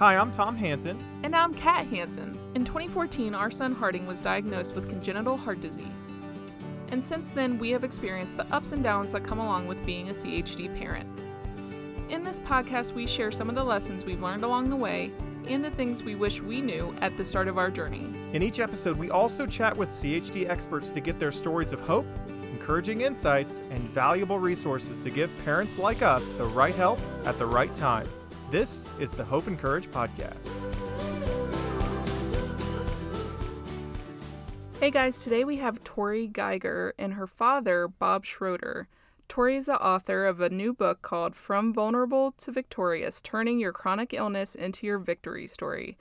Hi, I'm Tom Hansen. And I'm Kat Hansen. In 2014, our son Harding was diagnosed with congenital heart disease. And since then, we have experienced the ups and downs that come along with being a CHD parent. In this podcast, we share some of the lessons we've learned along the way and the things we wish we knew at the start of our journey. In each episode, we also chat with CHD experts to get their stories of hope, encouraging insights, and valuable resources to give parents like us the right help at the right time. This is the Hope and Courage Podcast. Hey guys, today we have Tori Geiger and her father, Bob Schroeder. Tori is the author of a new book called From Vulnerable to Victorious Turning Your Chronic Illness into Your Victory Story.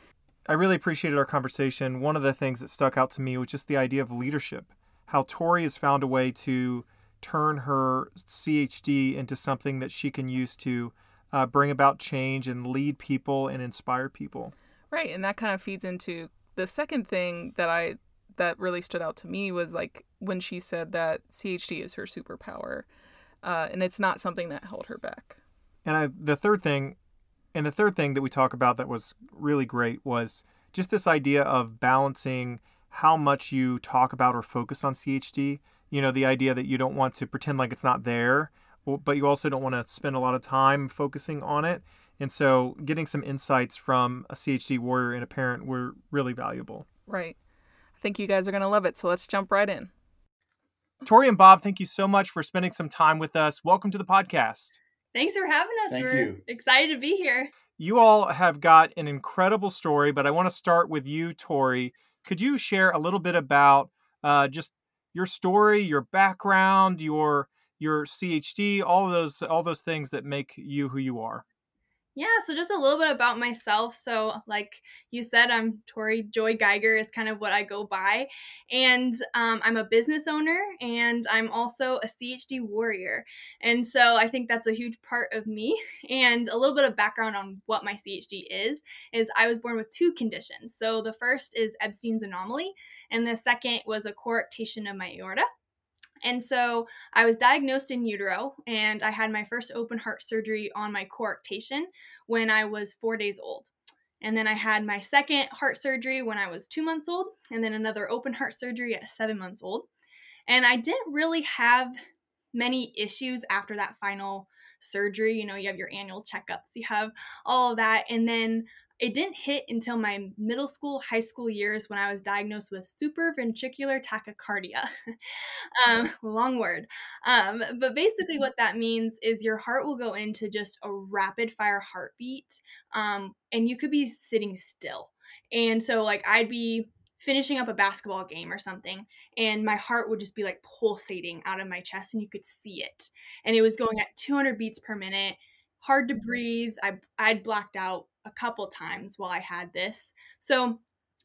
I really appreciated our conversation. One of the things that stuck out to me was just the idea of leadership. How Tori has found a way to turn her CHD into something that she can use to uh, bring about change and lead people and inspire people. Right, and that kind of feeds into the second thing that I that really stood out to me was like when she said that CHD is her superpower, uh, and it's not something that held her back. And I, the third thing, and the third thing that we talk about that was really great was just this idea of balancing how much you talk about or focus on CHD. You know, the idea that you don't want to pretend like it's not there, but you also don't want to spend a lot of time focusing on it. And so, getting some insights from a CHD warrior and a parent were really valuable. Right. I think you guys are going to love it. So, let's jump right in. Tori and Bob, thank you so much for spending some time with us. Welcome to the podcast. Thanks for having us. Thank We're you. excited to be here. You all have got an incredible story, but I want to start with you, Tori. Could you share a little bit about uh, just your story, your background, your your CHD, all those all those things that make you who you are. Yeah, so just a little bit about myself. So, like you said, I'm Tori Joy Geiger, is kind of what I go by. And um, I'm a business owner and I'm also a CHD warrior. And so, I think that's a huge part of me. And a little bit of background on what my CHD is is I was born with two conditions. So, the first is Ebstein's anomaly, and the second was a coarctation of my aorta. And so I was diagnosed in utero, and I had my first open heart surgery on my coarctation when I was four days old. And then I had my second heart surgery when I was two months old, and then another open heart surgery at seven months old. And I didn't really have many issues after that final surgery. You know, you have your annual checkups, you have all of that. And then it didn't hit until my middle school, high school years when I was diagnosed with supraventricular tachycardia. um, long word. Um, but basically, what that means is your heart will go into just a rapid fire heartbeat, um, and you could be sitting still. And so, like, I'd be finishing up a basketball game or something and my heart would just be like pulsating out of my chest and you could see it and it was going at 200 beats per minute hard to breathe I, i'd blacked out a couple times while I had this. So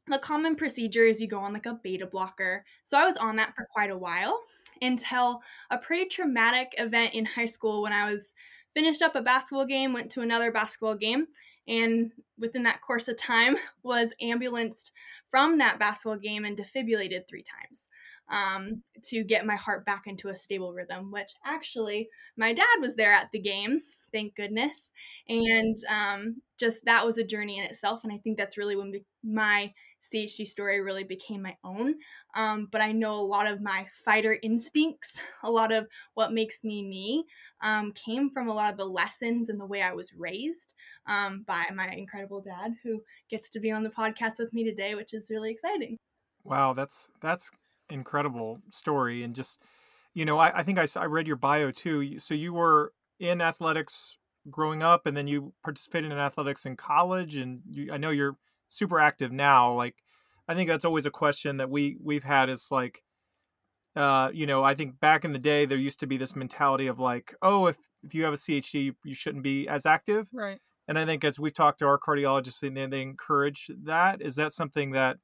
the common procedure is you go on like a beta blocker. So I was on that for quite a while until a pretty traumatic event in high school when I was finished up a basketball game, went to another basketball game, and within that course of time was ambulanced from that basketball game and defibrillated three times um, to get my heart back into a stable rhythm, which actually my dad was there at the game thank goodness. And um, just that was a journey in itself. And I think that's really when my CHD story really became my own. Um, but I know a lot of my fighter instincts, a lot of what makes me me, um, came from a lot of the lessons and the way I was raised um, by my incredible dad, who gets to be on the podcast with me today, which is really exciting. Wow, that's that's incredible story, and just you know, I, I think I, I read your bio too. So you were in athletics growing up and then you participated in athletics in college and you, I know you're super active now like I think that's always a question that we we've had is like uh, you know, I think back in the day there used to be this mentality of like, oh, if if you have a CHD, you, you shouldn't be as active. Right. And I think as we've talked to our cardiologists, they, they encourage that. Is that something that,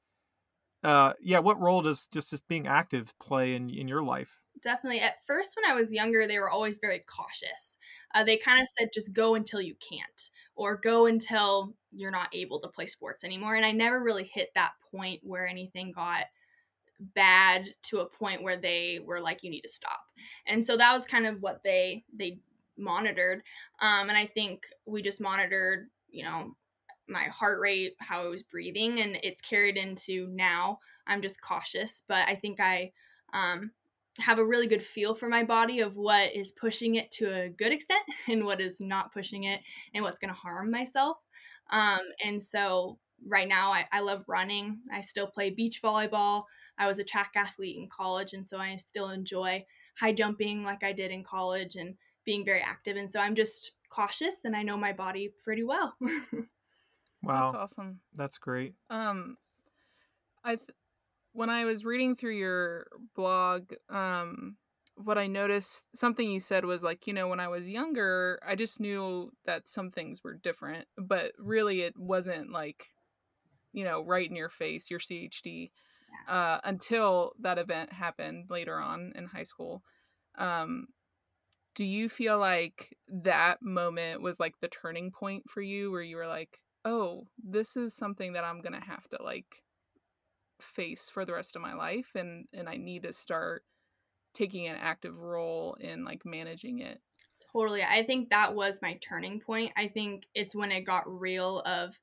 uh, yeah, what role does just as being active play in in your life? Definitely. At first, when I was younger, they were always very cautious uh, they kind of said just go until you can't or go until you're not able to play sports anymore and i never really hit that point where anything got bad to a point where they were like you need to stop and so that was kind of what they they monitored um, and i think we just monitored you know my heart rate, how I was breathing, and it's carried into now. I'm just cautious, but I think I um, have a really good feel for my body of what is pushing it to a good extent and what is not pushing it and what's going to harm myself. Um, and so right now I, I love running. I still play beach volleyball. I was a track athlete in college, and so I still enjoy high jumping like I did in college and being very active. And so I'm just cautious and I know my body pretty well. wow. That's awesome. That's great. Um I th- when I was reading through your blog, um what I noticed something you said was like, you know, when I was younger, I just knew that some things were different, but really it wasn't like you know, right in your face, your CHD, uh, until that event happened later on in high school. Um, do you feel like that moment was like the turning point for you where you were like, oh, this is something that I'm going to have to like face for the rest of my life and and I need to start taking an active role in like managing it. Totally. I think that was my turning point. I think it's when it got real of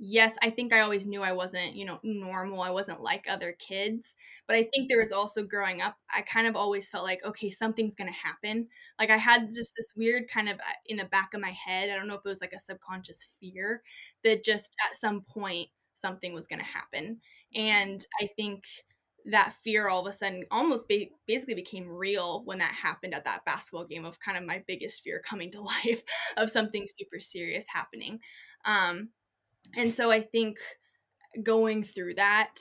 yes, I think I always knew I wasn't, you know, normal. I wasn't like other kids. But I think there was also growing up, I kind of always felt like, okay, something's going to happen. Like I had just this weird kind of uh, in the back of my head. I don't know if it was like a subconscious fear that just at some point something was going to happen. And I think that fear all of a sudden almost ba- basically became real when that happened at that basketball game of kind of my biggest fear coming to life of something super serious happening. Um, and so I think going through that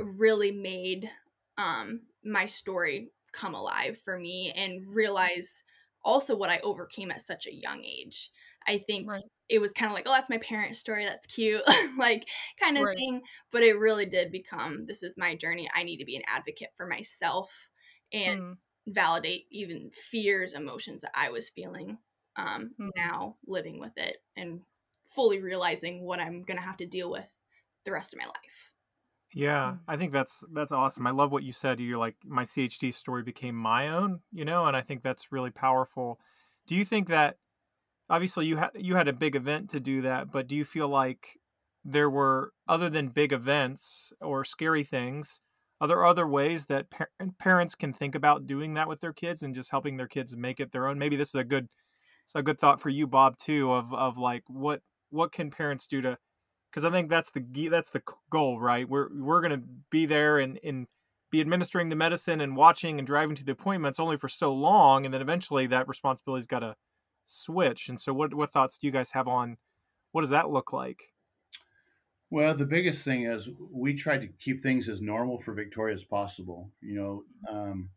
really made um, my story come alive for me and realize also what I overcame at such a young age. I think right. it was kind of like, oh, that's my parents' story. That's cute, like kind of right. thing. But it really did become this is my journey. I need to be an advocate for myself and mm. validate even fears, emotions that I was feeling um, mm. now living with it and fully realizing what I'm going to have to deal with the rest of my life. Yeah, mm. I think that's that's awesome. I love what you said. You're like my CHD story became my own, you know, and I think that's really powerful. Do you think that obviously you had you had a big event to do that, but do you feel like there were other than big events or scary things, are there other ways that par- parents can think about doing that with their kids and just helping their kids make it their own? Maybe this is a good it's a good thought for you, Bob, too, of of like what what can parents do to because I think that's the that's the goal, right? We're we're going to be there and and be administering the medicine and watching and driving to the appointments only for so long, and then eventually that responsibility's got to switch. And so, what what thoughts do you guys have on what does that look like? Well, the biggest thing is we tried to keep things as normal for Victoria as possible. You know, um,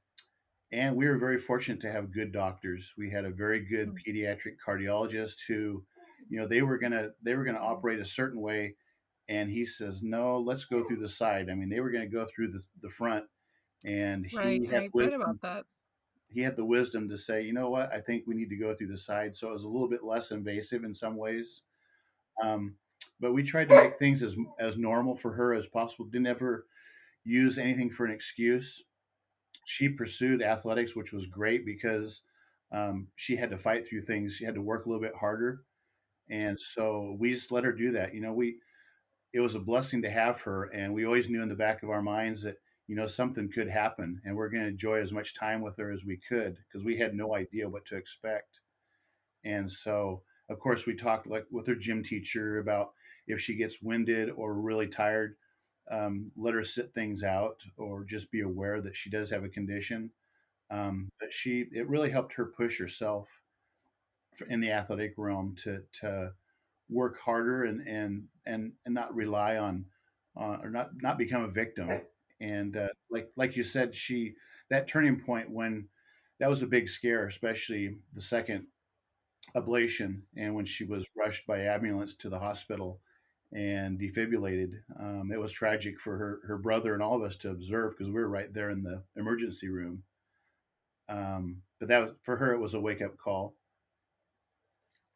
and we were very fortunate to have good doctors. We had a very good mm-hmm. pediatric cardiologist who you know they were gonna they were gonna operate a certain way. And he says no let's go through the side. I mean they were gonna go through the, the front. And he right, had right, wisdom, about that. he had the wisdom to say you know what? I think we need to go through the side. So it was a little bit less invasive in some ways. Um, but we tried to make things as as normal for her as possible. Didn't ever use anything for an excuse. She pursued athletics which was great because um, she had to fight through things. She had to work a little bit harder and so we just let her do that. You know, we it was a blessing to have her, and we always knew in the back of our minds that you know something could happen, and we're going to enjoy as much time with her as we could because we had no idea what to expect. And so, of course, we talked like with her gym teacher about if she gets winded or really tired, um, let her sit things out or just be aware that she does have a condition. Um, but she, it really helped her push herself in the athletic realm to to work harder and and and and not rely on uh, or not not become a victim. And uh, like like you said, she that turning point when that was a big scare, especially the second ablation and when she was rushed by ambulance to the hospital and defibrillated. Um, it was tragic for her, her brother and all of us to observe because we were right there in the emergency room. Um, but that was, for her, it was a wake up call.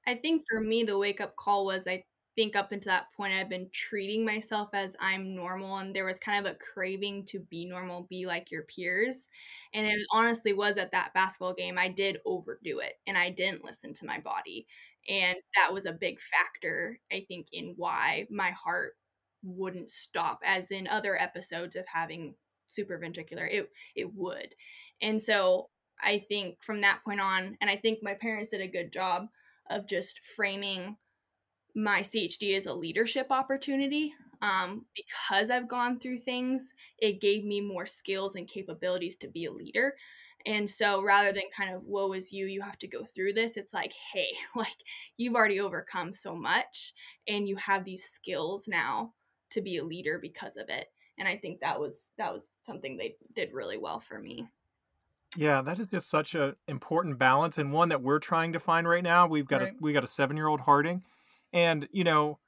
I think for me, the wake up call was I think up until that point I've been treating myself as I'm normal and there was kind of a craving to be normal, be like your peers. And it honestly was at that basketball game I did overdo it and I didn't listen to my body. And that was a big factor I think in why my heart wouldn't stop as in other episodes of having supraventricular it it would. And so I think from that point on and I think my parents did a good job of just framing my CHD as a leadership opportunity. Um, because I've gone through things, it gave me more skills and capabilities to be a leader. And so rather than kind of, woe is you, you have to go through this, it's like, hey, like you've already overcome so much and you have these skills now to be a leader because of it. And I think that was that was something they did really well for me. Yeah, that is just such an important balance and one that we're trying to find right now. We've got right. a we got a seven year old Harding and you know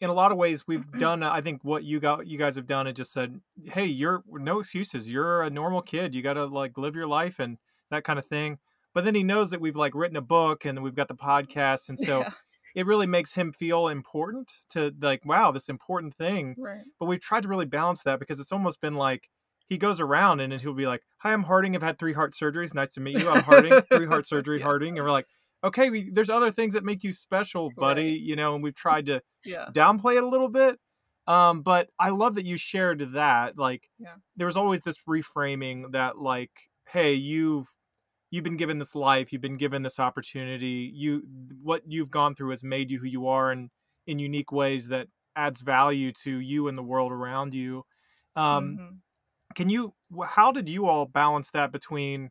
in a lot of ways we've done i think what you got you guys have done and just said hey you're no excuses you're a normal kid you got to like live your life and that kind of thing but then he knows that we've like written a book and we've got the podcast and so yeah. it really makes him feel important to like wow this important thing right but we've tried to really balance that because it's almost been like he goes around and he'll be like hi i'm harding i've had three heart surgeries nice to meet you i'm harding three heart surgery yeah. harding and we're like okay, we, there's other things that make you special, buddy, right. you know, and we've tried to yeah. downplay it a little bit. Um, but I love that you shared that. Like, yeah. there was always this reframing that, like, hey, you've you've been given this life, you've been given this opportunity. You what you've gone through has made you who you are, and in unique ways that adds value to you and the world around you. Um, mm-hmm. Can you? How did you all balance that between?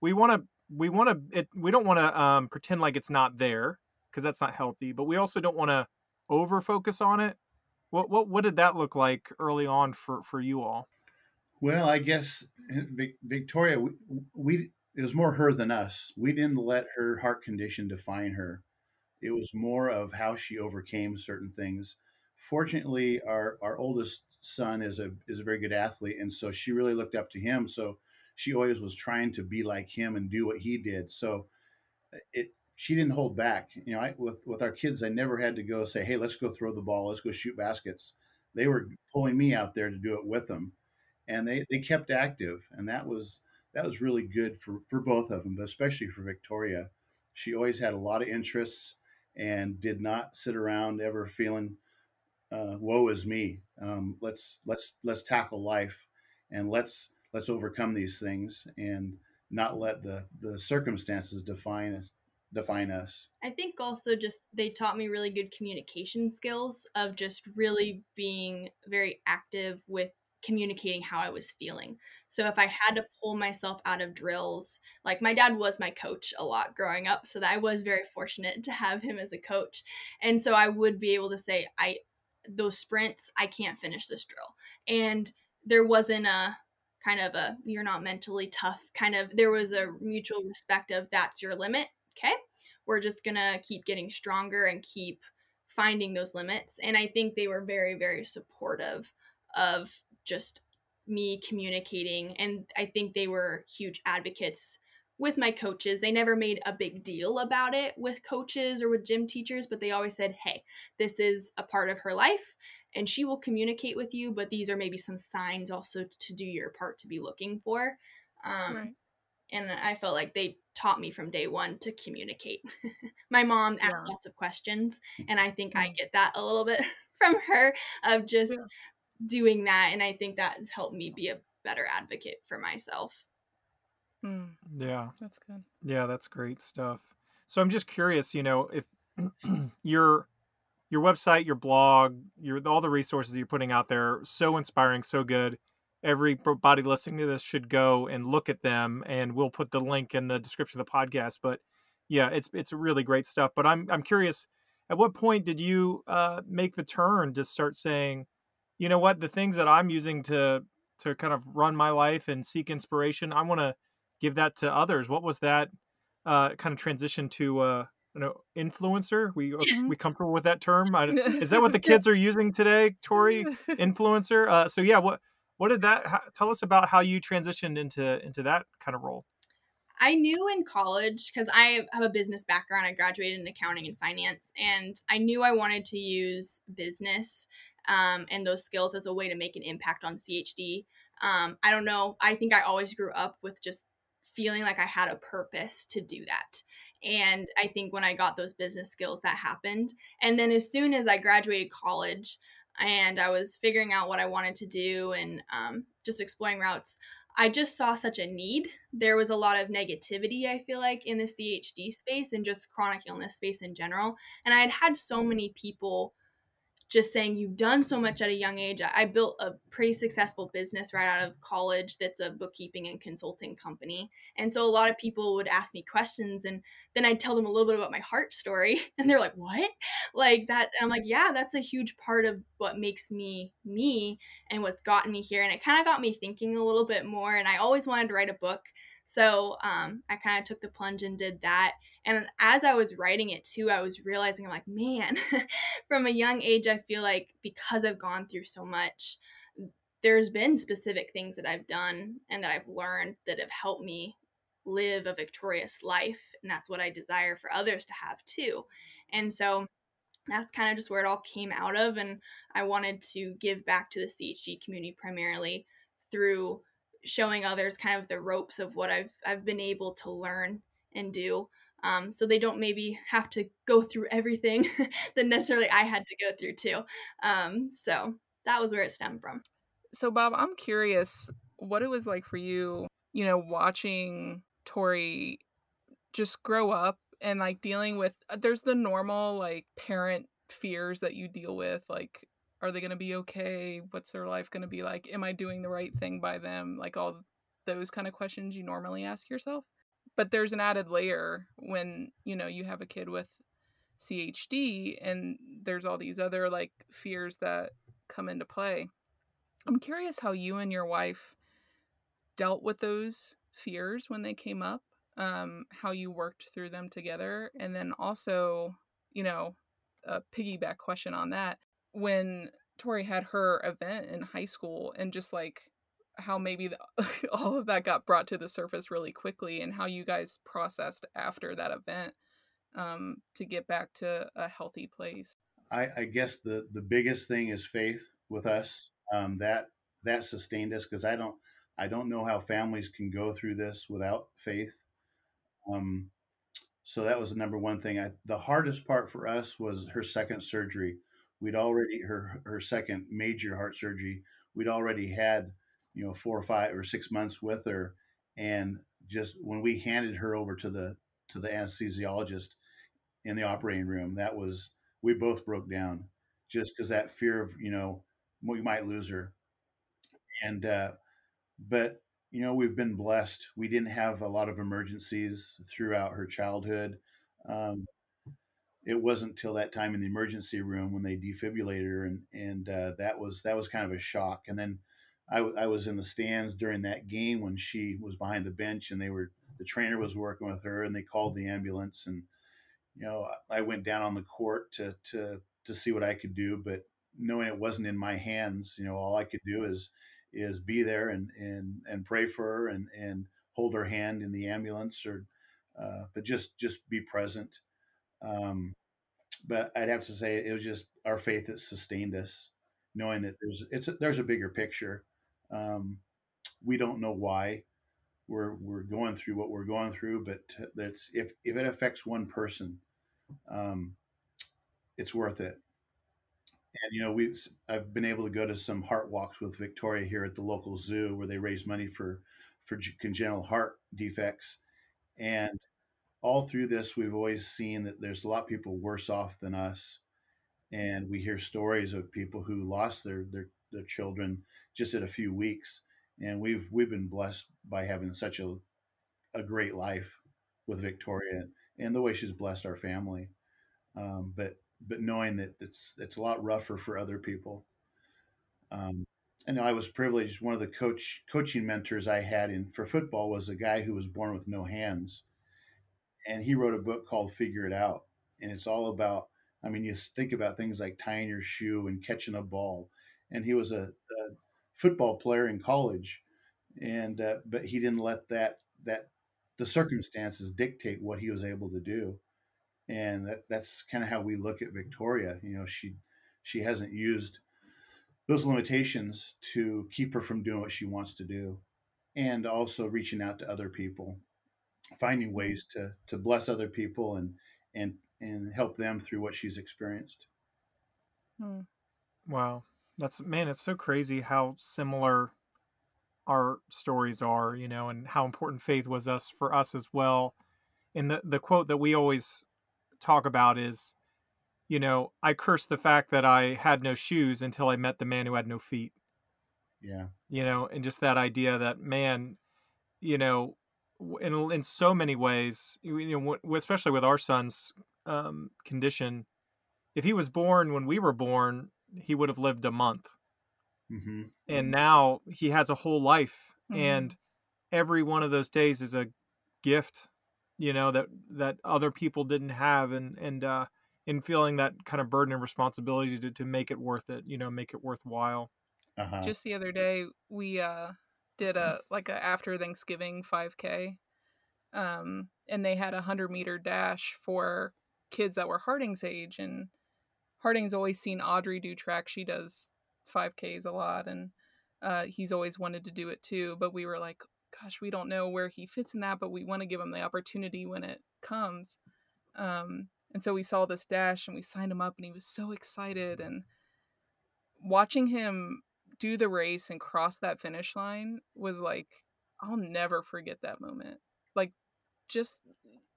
We want to we want to we don't want to um, pretend like it's not there because that's not healthy but we also don't want to over focus on it what, what what did that look like early on for for you all well i guess eh, victoria we, we it was more her than us we didn't let her heart condition define her it was more of how she overcame certain things fortunately our our oldest son is a is a very good athlete and so she really looked up to him so she always was trying to be like him and do what he did. So uh, it she didn't hold back. You know, I, with with our kids, I never had to go say, "Hey, let's go throw the ball. Let's go shoot baskets." They were pulling me out there to do it with them, and they they kept active, and that was that was really good for for both of them, but especially for Victoria. She always had a lot of interests and did not sit around ever feeling, uh, "Woe is me." Um, let's let's let's tackle life, and let's let's overcome these things and not let the the circumstances define us define us. I think also just they taught me really good communication skills of just really being very active with communicating how I was feeling. So if I had to pull myself out of drills, like my dad was my coach a lot growing up, so that I was very fortunate to have him as a coach. And so I would be able to say I those sprints, I can't finish this drill. And there wasn't a kind of a you're not mentally tough kind of there was a mutual respect of that's your limit okay? We're just gonna keep getting stronger and keep finding those limits. And i think they were very very supportive of just me communicating. And i think they were huge advocates with my coaches they never made a big deal about it with coaches or with gym teachers but they always said hey this is a part of her life and she will communicate with you but these are maybe some signs also to do your part to be looking for um, right. and i felt like they taught me from day one to communicate my mom asked yeah. lots of questions and i think i get that a little bit from her of just yeah. doing that and i think that has helped me be a better advocate for myself mm. yeah that's good yeah that's great stuff so i'm just curious you know if you're your website, your blog, your all the resources you're putting out there, so inspiring, so good. Everybody listening to this should go and look at them, and we'll put the link in the description of the podcast. But yeah, it's it's really great stuff. But I'm I'm curious, at what point did you uh, make the turn to start saying, you know what, the things that I'm using to to kind of run my life and seek inspiration, I want to give that to others. What was that uh, kind of transition to uh, you know influencer we we comfortable with that term I, is that what the kids are using today tori influencer uh, so yeah what what did that how, tell us about how you transitioned into into that kind of role I knew in college because I have a business background. I graduated in accounting and finance, and I knew I wanted to use business um, and those skills as a way to make an impact on CHD. Um, I don't know. I think I always grew up with just feeling like I had a purpose to do that. And I think when I got those business skills, that happened. And then as soon as I graduated college and I was figuring out what I wanted to do and um, just exploring routes, I just saw such a need. There was a lot of negativity, I feel like, in the CHD space and just chronic illness space in general. And I had had so many people just saying you've done so much at a young age. I built a pretty successful business right out of college that's a bookkeeping and consulting company. And so a lot of people would ask me questions and then I'd tell them a little bit about my heart story and they're like, "What?" Like that and I'm like, "Yeah, that's a huge part of what makes me me and what's gotten me here." And it kind of got me thinking a little bit more and I always wanted to write a book. So um, I kind of took the plunge and did that. And as I was writing it too, I was realizing I'm like, man, from a young age, I feel like because I've gone through so much, there's been specific things that I've done and that I've learned that have helped me live a victorious life. And that's what I desire for others to have too. And so that's kind of just where it all came out of. And I wanted to give back to the CHD community primarily through showing others kind of the ropes of what I've I've been able to learn and do um, so they don't maybe have to go through everything that necessarily I had to go through too. Um, so that was where it stemmed from. So Bob, I'm curious what it was like for you, you know, watching Tori just grow up and like dealing with uh, there's the normal like parent fears that you deal with like are they going to be okay what's their life going to be like am i doing the right thing by them like all those kind of questions you normally ask yourself but there's an added layer when you know you have a kid with CHD and there's all these other like fears that come into play. I'm curious how you and your wife dealt with those fears when they came up, um, how you worked through them together, and then also, you know, a piggyback question on that. When Tori had her event in high school and just like how maybe the, all of that got brought to the surface really quickly and how you guys processed after that event um, to get back to a healthy place. I, I guess the the biggest thing is faith with us. Um, that that sustained us because I don't I don't know how families can go through this without faith. Um, so that was the number one thing. I, the hardest part for us was her second surgery. We'd already her her second major heart surgery. We'd already had you know four or five or six months with her. And just when we handed her over to the to the anesthesiologist in the operating room that was we both broke down just because that fear of you know we might lose her. And uh but you know we've been blessed. We didn't have a lot of emergencies throughout her childhood. Um, it wasn't till that time in the emergency room when they defibrillated her and and uh, that was that was kind of a shock. And then I, was in the stands during that game when she was behind the bench and they were the trainer was working with her and they called the ambulance and you know I went down on the court to to to see what I could do but knowing it wasn't in my hands you know all I could do is is be there and and and pray for her and and hold her hand in the ambulance or uh, but just just be present. Um, but I'd have to say it was just our faith that sustained us knowing that there's it's a, there's a bigger picture um, we don't know why we're we're going through what we're going through, but that's if if it affects one person, um, it's worth it. And you know, we've I've been able to go to some heart walks with Victoria here at the local zoo where they raise money for for congenital heart defects, and all through this, we've always seen that there's a lot of people worse off than us, and we hear stories of people who lost their their their children just in a few weeks. And we've we've been blessed by having such a a great life with Victoria and the way she's blessed our family. Um, but but knowing that it's it's a lot rougher for other people. Um, know I was privileged. One of the coach coaching mentors I had in for football was a guy who was born with no hands, and he wrote a book called Figure It Out, and it's all about. I mean, you think about things like tying your shoe and catching a ball, and he was a, a football player in college, and uh, but he didn't let that that the circumstances dictate what he was able to do, and that, that's kind of how we look at Victoria. You know, she she hasn't used those limitations to keep her from doing what she wants to do, and also reaching out to other people, finding ways to to bless other people and and and help them through what she's experienced. Hmm. Wow, that's man, it's so crazy how similar our stories are, you know, and how important faith was us for us as well. And the the quote that we always talk about is, you know, I cursed the fact that I had no shoes until I met the man who had no feet. Yeah. You know, and just that idea that man, you know, in in so many ways, you know, especially with our son's um, condition, if he was born when we were born, he would have lived a month. Mm-hmm. And now he has a whole life, mm-hmm. and every one of those days is a gift, you know that that other people didn't have, and and uh, in feeling that kind of burden and responsibility to to make it worth it, you know, make it worthwhile. Uh-huh. Just the other day, we uh, did a like a after Thanksgiving 5K, um, and they had a hundred meter dash for kids that were Harding's age, and Harding's always seen Audrey do track. She does 5Ks a lot, and uh, he's always wanted to do it too. But we were like, gosh, we don't know where he fits in that, but we want to give him the opportunity when it comes. Um, and so we saw this dash and we signed him up, and he was so excited. And watching him do the race and cross that finish line was like, I'll never forget that moment. Like, just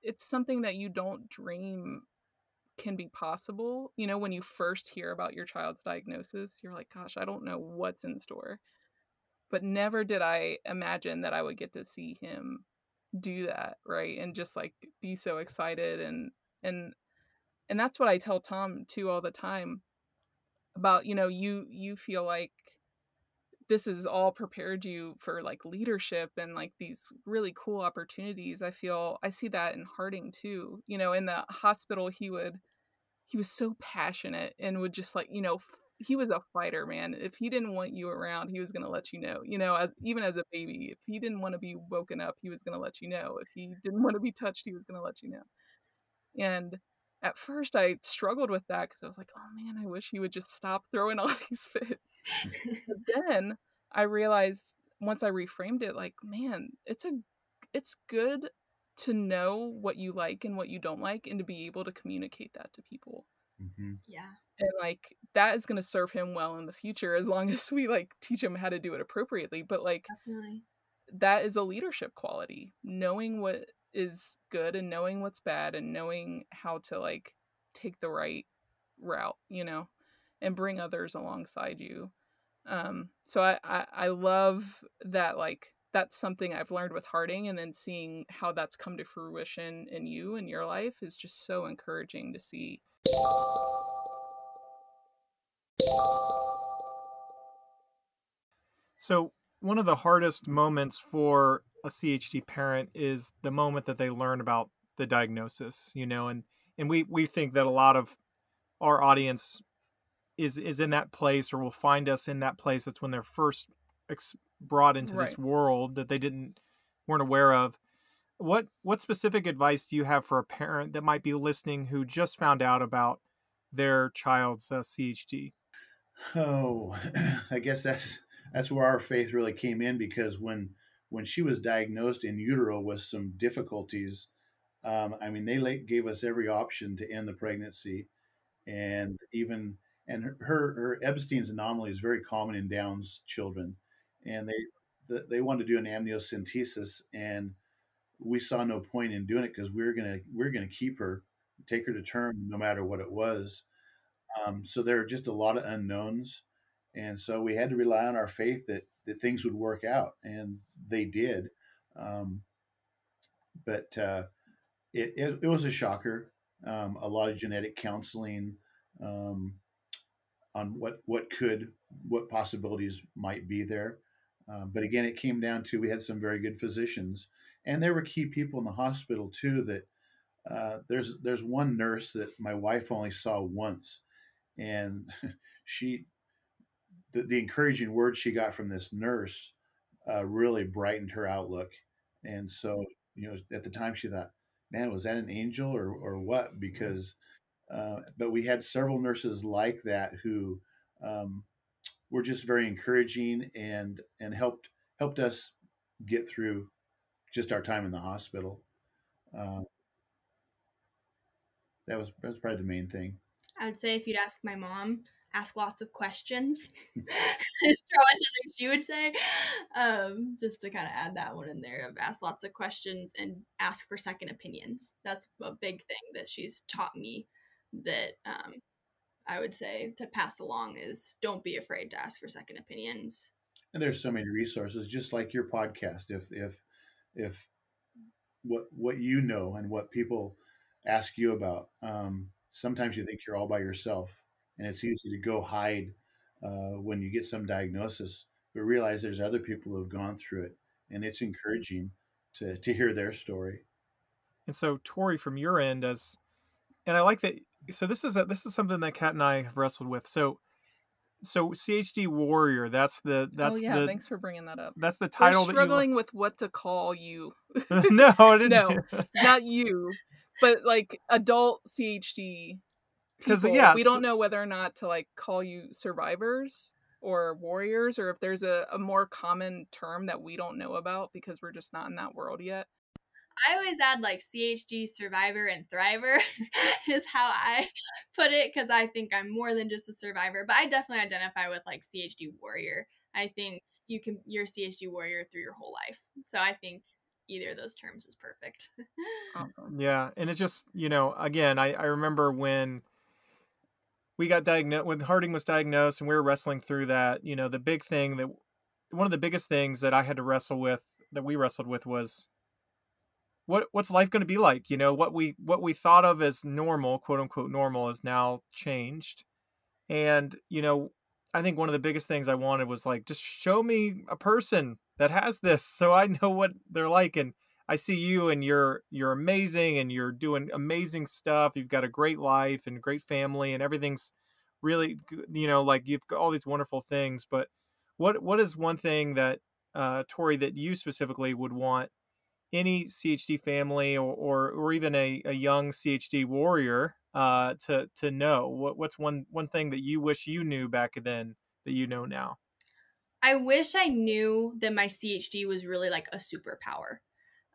it's something that you don't dream can be possible. You know, when you first hear about your child's diagnosis, you're like, gosh, I don't know what's in store. But never did I imagine that I would get to see him do that, right? And just like be so excited and and and that's what I tell Tom too all the time about, you know, you you feel like this has all prepared you for like leadership and like these really cool opportunities. I feel I see that in Harding too. You know, in the hospital, he would he was so passionate and would just like you know he was a fighter man if he didn't want you around he was going to let you know you know as even as a baby if he didn't want to be woken up he was going to let you know if he didn't want to be touched he was going to let you know and at first i struggled with that because i was like oh man i wish he would just stop throwing all these fits but then i realized once i reframed it like man it's a it's good to know what you like and what you don't like and to be able to communicate that to people mm-hmm. yeah and like that is going to serve him well in the future as long as we like teach him how to do it appropriately but like Definitely. that is a leadership quality knowing what is good and knowing what's bad and knowing how to like take the right route you know and bring others alongside you um so I, I i love that like that's something I've learned with Harding, and then seeing how that's come to fruition in you and your life is just so encouraging to see. So, one of the hardest moments for a CHD parent is the moment that they learn about the diagnosis, you know, and and we we think that a lot of our audience is is in that place or will find us in that place. It's when they're first ex- brought into right. this world that they didn't weren't aware of. What what specific advice do you have for a parent that might be listening who just found out about their child's uh, CHD? Oh, I guess that's that's where our faith really came in because when when she was diagnosed in utero with some difficulties, um, I mean they gave us every option to end the pregnancy, and even and her her Ebstein's anomaly is very common in Down's children, and they the, they wanted to do an amniocentesis, and we saw no point in doing it because we are gonna we are gonna keep her, take her to term no matter what it was. Um, so there are just a lot of unknowns, and so we had to rely on our faith that that things would work out, and they did. Um, but uh, it, it, it was a shocker. Um, a lot of genetic counseling um, on what what could what possibilities might be there. Um, but again, it came down to we had some very good physicians, and there were key people in the hospital too. That uh, there's there's one nurse that my wife only saw once, and she the, the encouraging words she got from this nurse uh, really brightened her outlook. And so you know, at the time she thought, man, was that an angel or, or what? Because, uh, but we had several nurses like that who um, were just very encouraging and, and helped, helped us get through just our time in the hospital. Uh, that was, that was probably the main thing. I would say if you'd ask my mom, ask lots of questions. it's probably something she would say. Um, just to kind of add that one in there of ask lots of questions and ask for second opinions. That's a big thing that she's taught me that um, I would say to pass along is don't be afraid to ask for second opinions. And there's so many resources, just like your podcast. If if if what what you know and what people ask you about, um, sometimes you think you're all by yourself and it's easy to go hide uh, when you get some diagnosis, but realize there's other people who have gone through it, and it's encouraging to to hear their story. And so, Tori, from your end, as and I like that. So this is a, this is something that Kat and I have wrestled with. So, so CHD warrior. That's the that's oh yeah. the thanks for bringing that up. that's the title. We're that struggling with what to call you. you... no, I didn't. No, not you, but like adult CHD because uh, yeah, we so- don't know whether or not to like call you survivors or warriors or if there's a, a more common term that we don't know about because we're just not in that world yet. I always add like CHD survivor and thriver is how I put it because I think I'm more than just a survivor, but I definitely identify with like CHD warrior. I think you can you're CHD warrior through your whole life. So I think either of those terms is perfect. Awesome. Yeah, and it just you know again I I remember when we got diagnosed when Harding was diagnosed and we were wrestling through that. You know, the big thing that one of the biggest things that I had to wrestle with that we wrestled with was what what's life going to be like? You know, what we what we thought of as normal, quote unquote normal, is now changed. And you know, I think one of the biggest things I wanted was like just show me a person that has this so I know what they're like and I see you and you're you're amazing and you're doing amazing stuff. You've got a great life and great family and everything's really you know like you've got all these wonderful things. But what what is one thing that uh, Tori that you specifically would want any CHD family or or, or even a, a young CHD warrior uh, to to know? What what's one one thing that you wish you knew back then that you know now? I wish I knew that my CHD was really like a superpower.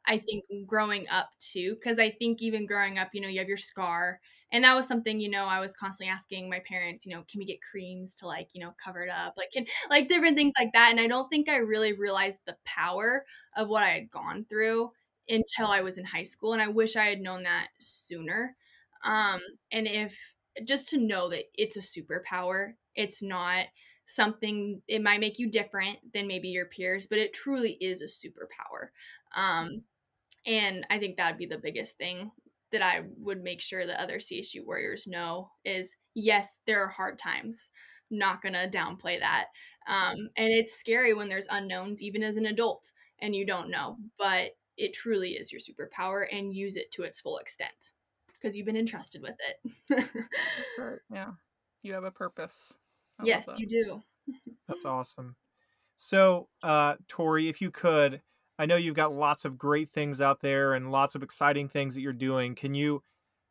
I think growing up too, because I think even growing up, you know, you have your scar. And that was something, you know, I was constantly asking my parents, you know, can we get creams to like, you know, cover it up? Like, can, like different things like that. And I don't think I really realized the power of what I had gone through until I was in high school. And I wish I had known that sooner. Um, and if just to know that it's a superpower, it's not something, it might make you different than maybe your peers, but it truly is a superpower. Um, and I think that would be the biggest thing that I would make sure that other CHD warriors know is yes, there are hard times. Not gonna downplay that. Um, and it's scary when there's unknowns, even as an adult, and you don't know. But it truly is your superpower, and use it to its full extent because you've been entrusted with it. Yeah. You have a purpose. I yes, you do. That's awesome. So, uh, Tori, if you could, I know you've got lots of great things out there and lots of exciting things that you're doing. Can you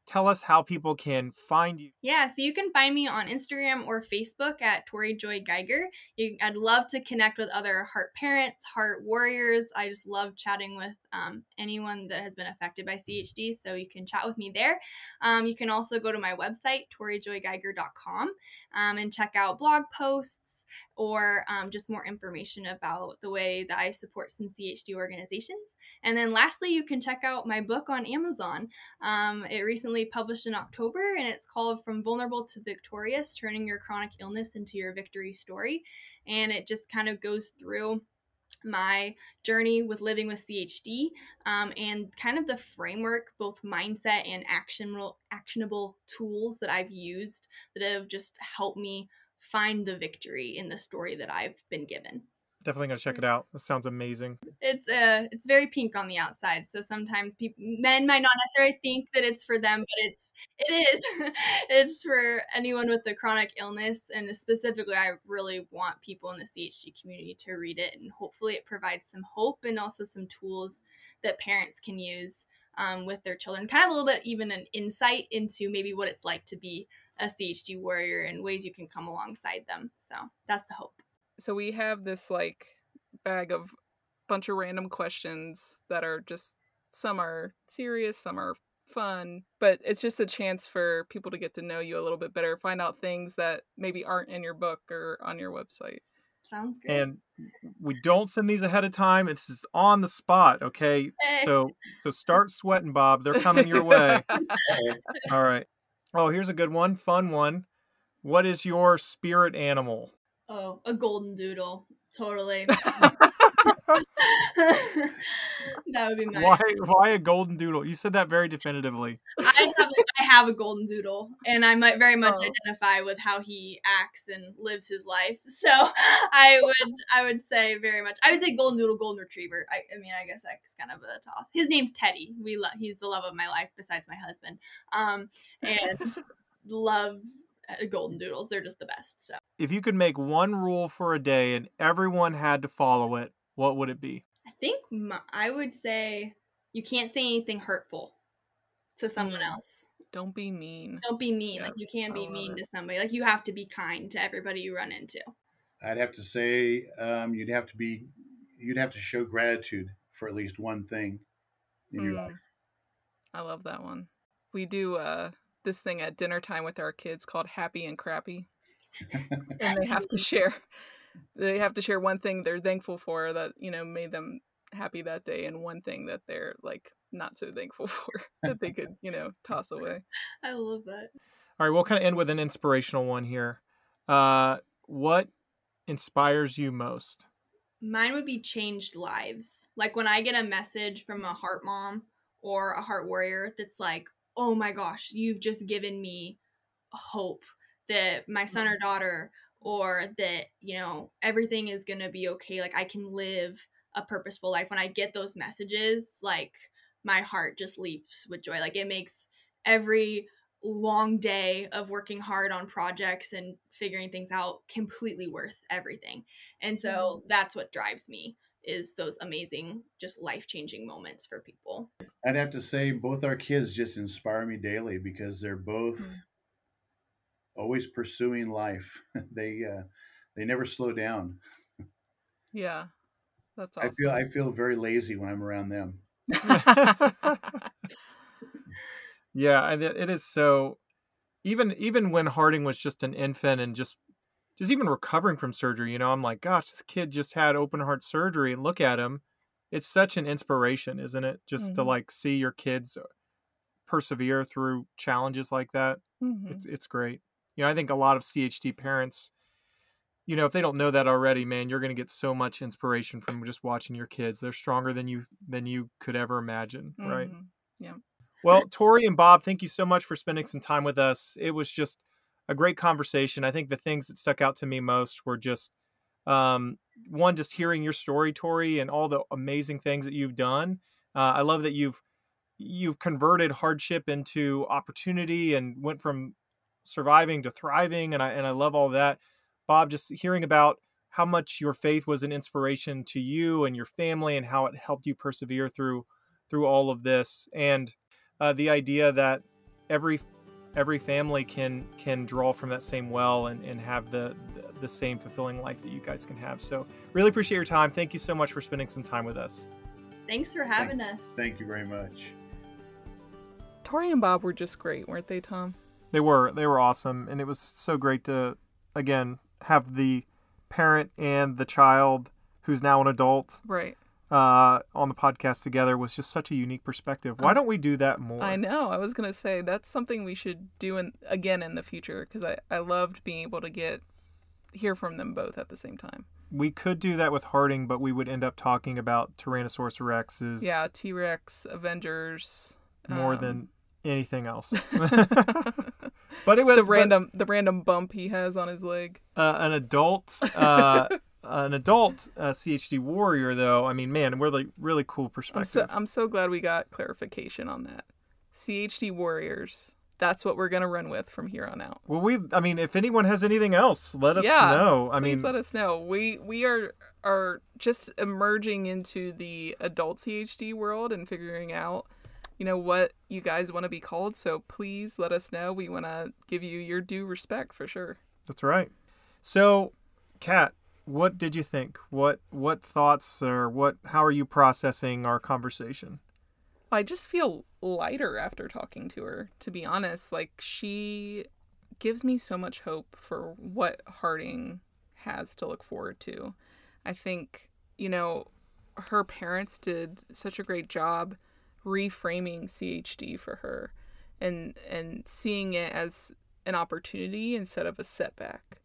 tell us how people can find you? Yeah, so you can find me on Instagram or Facebook at Tori Joy Geiger. You, I'd love to connect with other heart parents, heart warriors. I just love chatting with um, anyone that has been affected by CHD, so you can chat with me there. Um, you can also go to my website, torijoygeiger.com, um, and check out blog posts or um, just more information about the way that I support some CHD organizations. And then lastly, you can check out my book on Amazon. Um, it recently published in October and it's called From Vulnerable to Victorious Turning Your Chronic Illness into Your Victory Story. And it just kind of goes through my journey with living with CHD um, and kind of the framework, both mindset and actionable, actionable tools that I've used that have just helped me find the victory in the story that I've been given. Definitely gonna check it out. That sounds amazing. It's uh it's very pink on the outside, so sometimes people men might not necessarily think that it's for them, but it's it is. it's for anyone with a chronic illness, and specifically, I really want people in the CHD community to read it, and hopefully, it provides some hope and also some tools that parents can use um, with their children. Kind of a little bit, even an insight into maybe what it's like to be a CHD warrior and ways you can come alongside them. So that's the hope so we have this like bag of bunch of random questions that are just some are serious, some are fun, but it's just a chance for people to get to know you a little bit better, find out things that maybe aren't in your book or on your website. Sounds good. And we don't send these ahead of time. It's just on the spot, okay? Hey. So so start sweating, Bob. They're coming your way. All right. Oh, here's a good one, fun one. What is your spirit animal? Oh, a golden doodle. Totally. that would be my. Why why a golden doodle? You said that very definitively. I have, a, I have a golden doodle, and I might very much Oh. identify with how he acts and lives his life. So I would, I would say very much. I would say golden doodle, golden retriever. I, I mean, I guess that's kind of a toss. His name's Teddy. We love. He's the love of my life, besides my husband. Um, and love uh, golden doodles. They're just the best. So If you could make one rule for a day and everyone had to follow it, what would it be? I think my, I would say you can't say anything hurtful to someone Mm. else. Don't be mean. Don't be mean. Like you can't be mean it. to somebody. Like you have to be kind to everybody you run into. I'd have to say um, you'd have to be you'd have to show gratitude for at least one thing in your Mm. life. I love that one. We do uh this thing at dinner time with our kids called Happy and Crappy. and they have to share they have to share one thing they're thankful for that, you know, made them happy that day and one thing that they're like not so thankful for that they could, you know, toss away. I love that. All right, we'll kind of end with an inspirational one here. Uh, what inspires you most? Mine would be changed lives. Like when I get a message from a heart mom or a heart warrior that's like, oh my gosh, you've just given me hope that my son or daughter or that, you know, everything is going to be okay. Like I can live a purposeful life. When I get those messages, like my heart just leaps with joy. Like it makes every long day of working hard on projects and figuring things out completely worth everything. And so that's what drives me is those amazing just life-changing moments for people. I'd have to say both our kids just inspire me daily because they're both Mm. Always pursuing life. they uh, they never slow down. Yeah. That's awesome. I feel I feel very lazy when I'm around them. Yeah, and it it is so. Even even when Harding was just an infant and just just even recovering from surgery, you know, I'm like, gosh, this kid just had open heart surgery, and look at him. It's such an inspiration, isn't it? Just to Mhm. like see your kids persevere through challenges like that. Mhm. It's it's great. You know, I think a lot of CHD parents, you know, if they don't know that already, man, you're going to get so much inspiration from just watching your kids. They're stronger than you than you could ever imagine, right? Yeah. Well, Tori and Bob, thank you so much for spending some time with us. It was just a great conversation. I think the things that stuck out to me most were just um, one, just hearing your story, Tori, and all the amazing things that you've done. Uh, I love that you've you've converted hardship into opportunity and went from surviving to thriving, and I and I love all that. Bob, just hearing about how much your faith was an inspiration to you and your family, and how it helped you persevere through through all of this, and uh, the idea that every every family can can draw from that same well and, and have the, the the same fulfilling life that you guys can have. So really appreciate your time. Thank you so much for spending some time with us. Thanks for having us. Thank you very much. Tori and Bob were just great, weren't they, Tom? They were they were awesome, and it was so great to again have the parent and the child who's now an adult Right. uh, on the podcast together was just such a unique perspective. Why Oh. don't we do that more? I know. I was gonna say that's something we should do in, again in the future because I I loved being able to get hear from them both at the same time. We could do that with Harding, but we would end up talking about Tyrannosaurus rexes. Yeah, T Rex, Avengers, more um, than anything else. but it was the random the random bump he has on his leg. uh, an adult uh, an adult uh, CHD warrior, though, I mean, man, really, really cool I'm perspective. so I'm so glad we got clarification on that. CHD warriors. That's what we're gonna run with from here on out. well, we, I mean, if anyone has anything else, let us Yeah, know. I Please mean, let us know. We we are are just emerging into the adult CHD world and figuring out, you know, what you guys want to be called. So please let us know. We want to give you your due respect for sure. that's right. So, Kat, what did you think? What what thoughts or what? How are you processing our conversation? I just feel lighter after talking to her, to be honest. Like, she gives me so much hope for what Harding has to look forward to. I think, you know, her parents did such a great job reframing CHD for her and and seeing it as an opportunity instead of a setback.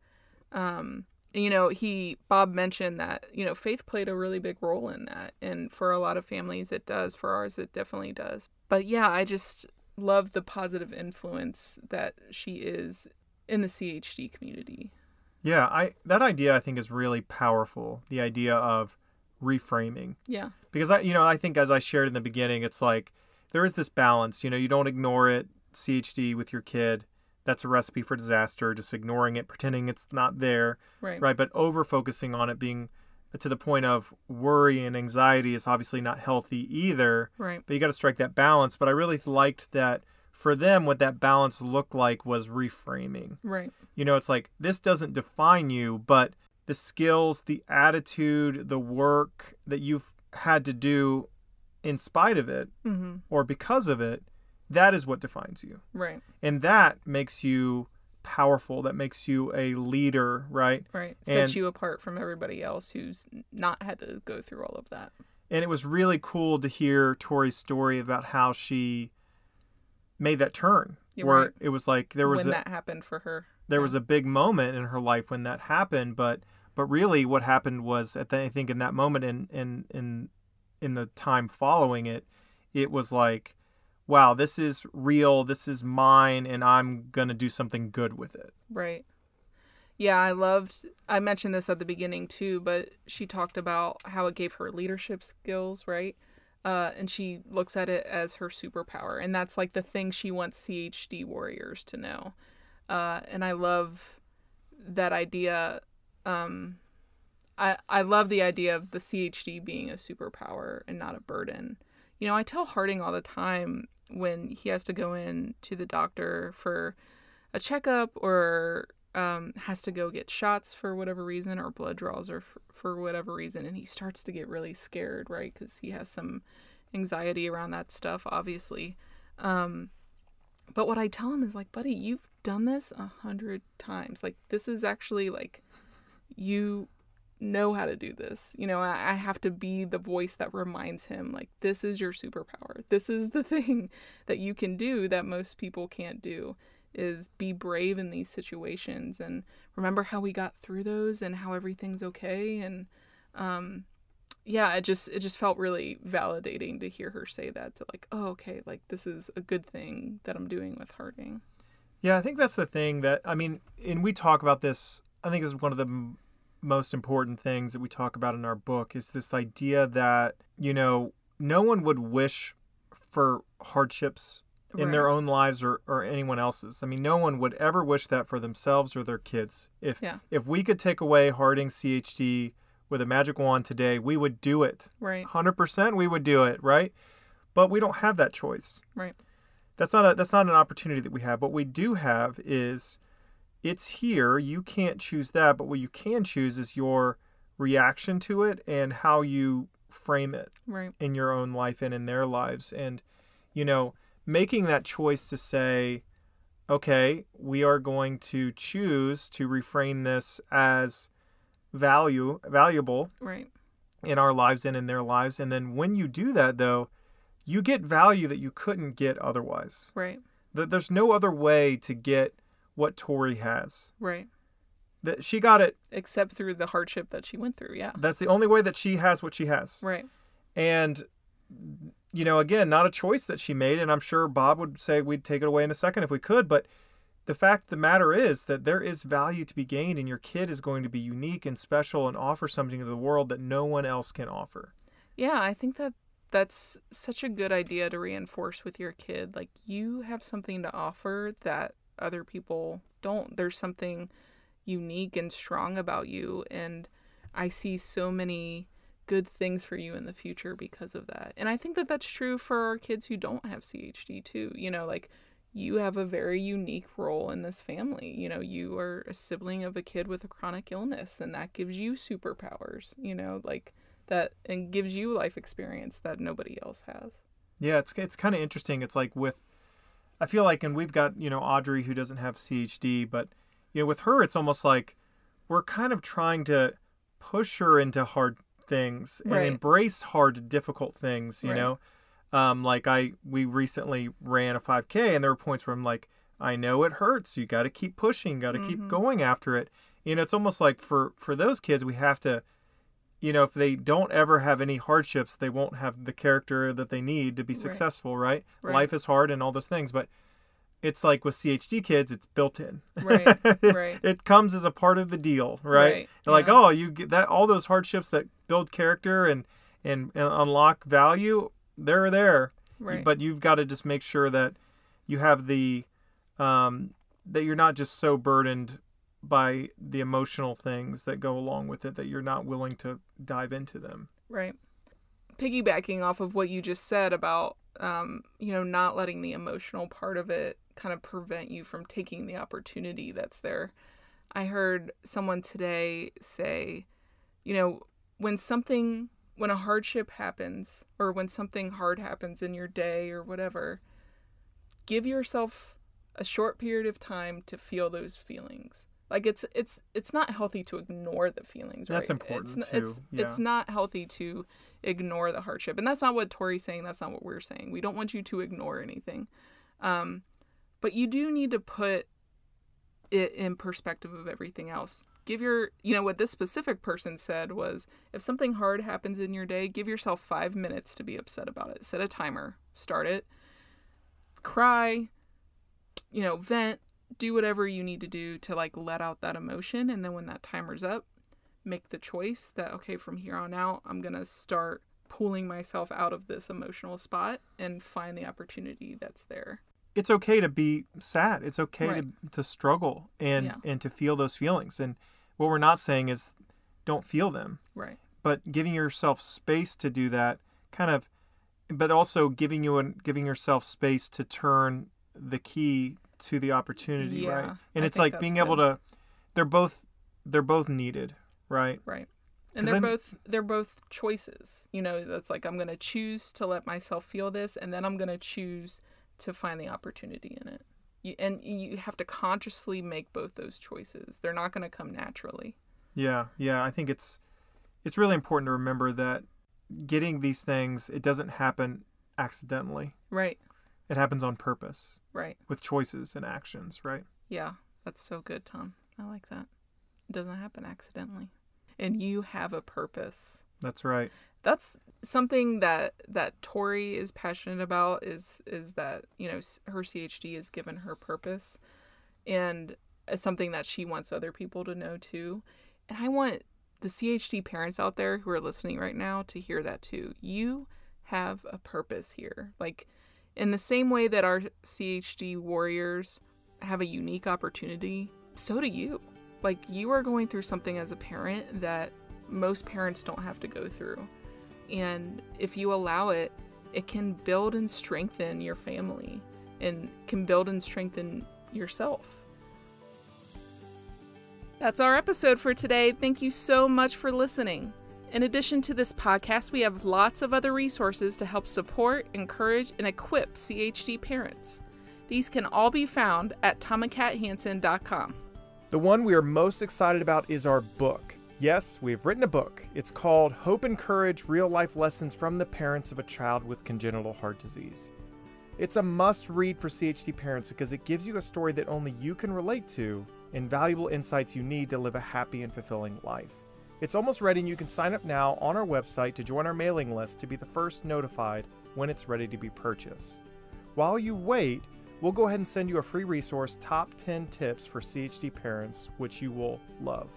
Um, you know, he Bob mentioned that you know faith played a really big role in that, and for a lot of families it does. For ours, it definitely does. But yeah, I just love the positive influence that she is in the CHD community. Yeah, I that idea I think is really powerful. The idea of reframing. Yeah, because I, you know, I think as I shared in the beginning, it's like there is this balance. You know, you don't ignore it. CHD with your kid, that's a recipe for disaster. Just ignoring it, pretending it's not there, right. right? But over focusing on it being to the point of worry and anxiety is obviously not healthy either. Right. But you got to strike that balance. But I really liked that for them, what that balance looked like was reframing. Right. You know, it's like this doesn't define you, but the skills, the attitude, the work that you've had to do in spite of it Mm-hmm. or because of it, that is what defines you. Right. And that makes you powerful. That makes you a leader, right? Right. Sets you apart from everybody else who's not had to go through all of that. And it was really cool to hear Tori's story about how she made that turn. Where right. it was like there was when a, that happened for her. there Yeah. was a big moment in her life when that happened but but really what happened was at the, i think in that moment and in, in in in the time following it it was like wow this is real this is mine and i'm gonna do something good with it Right. Yeah, I loved I mentioned this at the beginning too, but she talked about how it gave her leadership skills, right? Uh, and she looks at it as her superpower, and that's like the thing she wants CHD warriors to know. Uh, and I love that idea. Um, I I love the idea of the CHD being a superpower and not a burden. You know, I tell Harding all the time when he has to go in to the doctor for a checkup or um, has to go get shots for whatever reason or blood draws or f- for whatever reason and he starts to get really scared right because he has some anxiety around that stuff obviously um, but what i tell him is like buddy you've done this a hundred times like this is actually like you know how to do this. You know I, have to be the voice that reminds him like this is your superpower. This is the thing that you can do that most people can't do is be brave in these situations and remember how we got through those and how everything's okay. And um yeah it just it just felt really validating to hear her say that to like oh okay like this is a good thing that i'm doing with harding yeah i think that's the thing that i mean and we talk about this i think is one of the m- most important things that we talk about in our book is this idea that you know no one would wish for hardships in their own lives or, or anyone else's. I mean, no one would ever wish that for themselves or their kids. If Yeah. if we could take away Harding CHD with a magic wand today, we would do it. right 100% we would do it, right? But we don't have that choice. right That's not a that's not an opportunity that we have. What we do have is it's here. You can't choose that, but what you can choose is your reaction to it and how you frame it right. in your own life and in their lives. And you know making that choice to say okay we are going to choose to reframe this as value valuable right. in our lives and in their lives and then when you do that though you get value that you couldn't get otherwise. Right. Th- there's no other way to get what tori has right that she got it except through the hardship that she went through yeah that's the only way that she has what she has right And, you know, again, not a choice that she made. And I'm sure Bob would say we'd take it away in a second if we could. But the fact of the matter is that there is value to be gained and your kid is going to be unique and special and offer something to the world that no one else can offer. Yeah, I think that that's such a good idea to reinforce with your kid. Like you have something to offer that other people don't. There's something unique and strong about you and I see so many good things for you in the future because of that. And I think that that's true for our kids who don't have CHD too. You know, like you have a very unique role in this family. You know, you are a sibling of a kid with a chronic illness and that gives you superpowers, you know, like that and gives you life experience that nobody else has. Yeah, it's it's kind of interesting. It's like with I feel like and we've got, you know, Audrey who doesn't have CHD, but you know, with her it's almost like we're kind of trying to push her into hard things and Right. embrace hard difficult things, you Right. know. Um like I we recently ran a 5k and there were points where I'm like I know it hurts. You got to keep pushing, got to keep Mhm. going after it. You know, it's almost like for for those kids we have to you know, if they don't ever have any hardships, they won't have the character that they need to be successful, right? Right. Life is hard and all those things, but it's like with CHD kids, it's built in. Right, it, right. it comes as a part of the deal, right? Right, They're like, oh, you get that all those hardships that build character and and, and unlock value, they're there. Right. But you've got to just make sure that you have the um, that you're not just so burdened by the emotional things that go along with it that you're not willing to dive into them. Right. Piggybacking off of what you just said about, um, you know, not letting the emotional part of it kind of prevent you from taking the opportunity that's there. I heard someone today say, you know, when something, when a hardship happens or when something hard happens in your day or whatever, give yourself a short period of time to feel those feelings. Like it's it's it's not healthy to ignore the feelings. right? That's important, It's, n- it's too, it's not healthy to ignore the hardship, and that's not what Tori's saying. That's not what we're saying. We don't want you to ignore anything, um, but you do need to put it in perspective of everything else. Give your, you know, what this specific person said was if something hard happens in your day, give yourself five minutes to be upset about it. Set a timer, start it, cry, you know, vent, do whatever you need to do to like let out that emotion. And then when that timer's up, make the choice that, okay, from here on out, I'm going to start pulling myself out of this emotional spot and find the opportunity that's there. It's okay to be sad. It's okay Right. to, to struggle and Yeah. and to feel those feelings. And what we're not saying is don't feel them. Right. but giving yourself space to do that kind of but also giving you and giving yourself space to turn the key to the opportunity right and I it's like being able to they're both they're both needed right Right. And they're then- both they're both choices. You know, that's like I'm gonna choose to let myself feel this and then I'm gonna choose to find the opportunity in it. You, and you have to consciously make both those choices. They're not gonna come naturally. yeah yeah i think it's it's really important to remember that getting these things it doesn't happen accidentally Right. It happens on purpose Right. with choices and actions right Yeah. That's so good, Tom. I like that. It doesn't happen accidentally. And you have a purpose. that's right that's something that that Tori is passionate about is is that you know her CHD has given her purpose and it's something that she wants other people to know too and I want the CHD parents out there who are listening right now to hear that too you have a purpose here like in the same way that our CHD warriors have a unique opportunity so do you like you are going through something as a parent that most parents don't have to go through and if you allow it, it can build and strengthen your family and can build and strengthen yourself. That's our episode for today. Thank you so much for listening. In addition to this podcast, we have lots of other resources to help support, encourage, and equip CHD parents. These can all be found at tomandkathansen.com. The one we are most excited about is our book. Yes, we've written a book. It's called Hope and Courage Real Life Lessons from the Parents of a Child with Congenital Heart Disease. It's a must read for CHD parents because it gives you a story that only you can relate to and valuable insights you need to live a happy and fulfilling life. It's almost ready, and you can sign up now on our website to join our mailing list to be the first notified when it's ready to be purchased. While you wait, we'll go ahead and send you a free resource Top 10 Tips for CHD Parents, which you will love.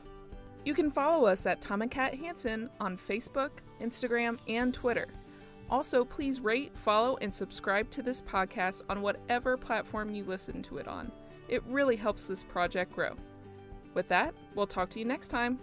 You can follow us at Tom and Kat Hansen on Facebook, Instagram, and Twitter. Also, please rate, follow, and subscribe to this podcast on whatever platform you listen to it on. It really helps this project grow. With that, we'll talk to you next time.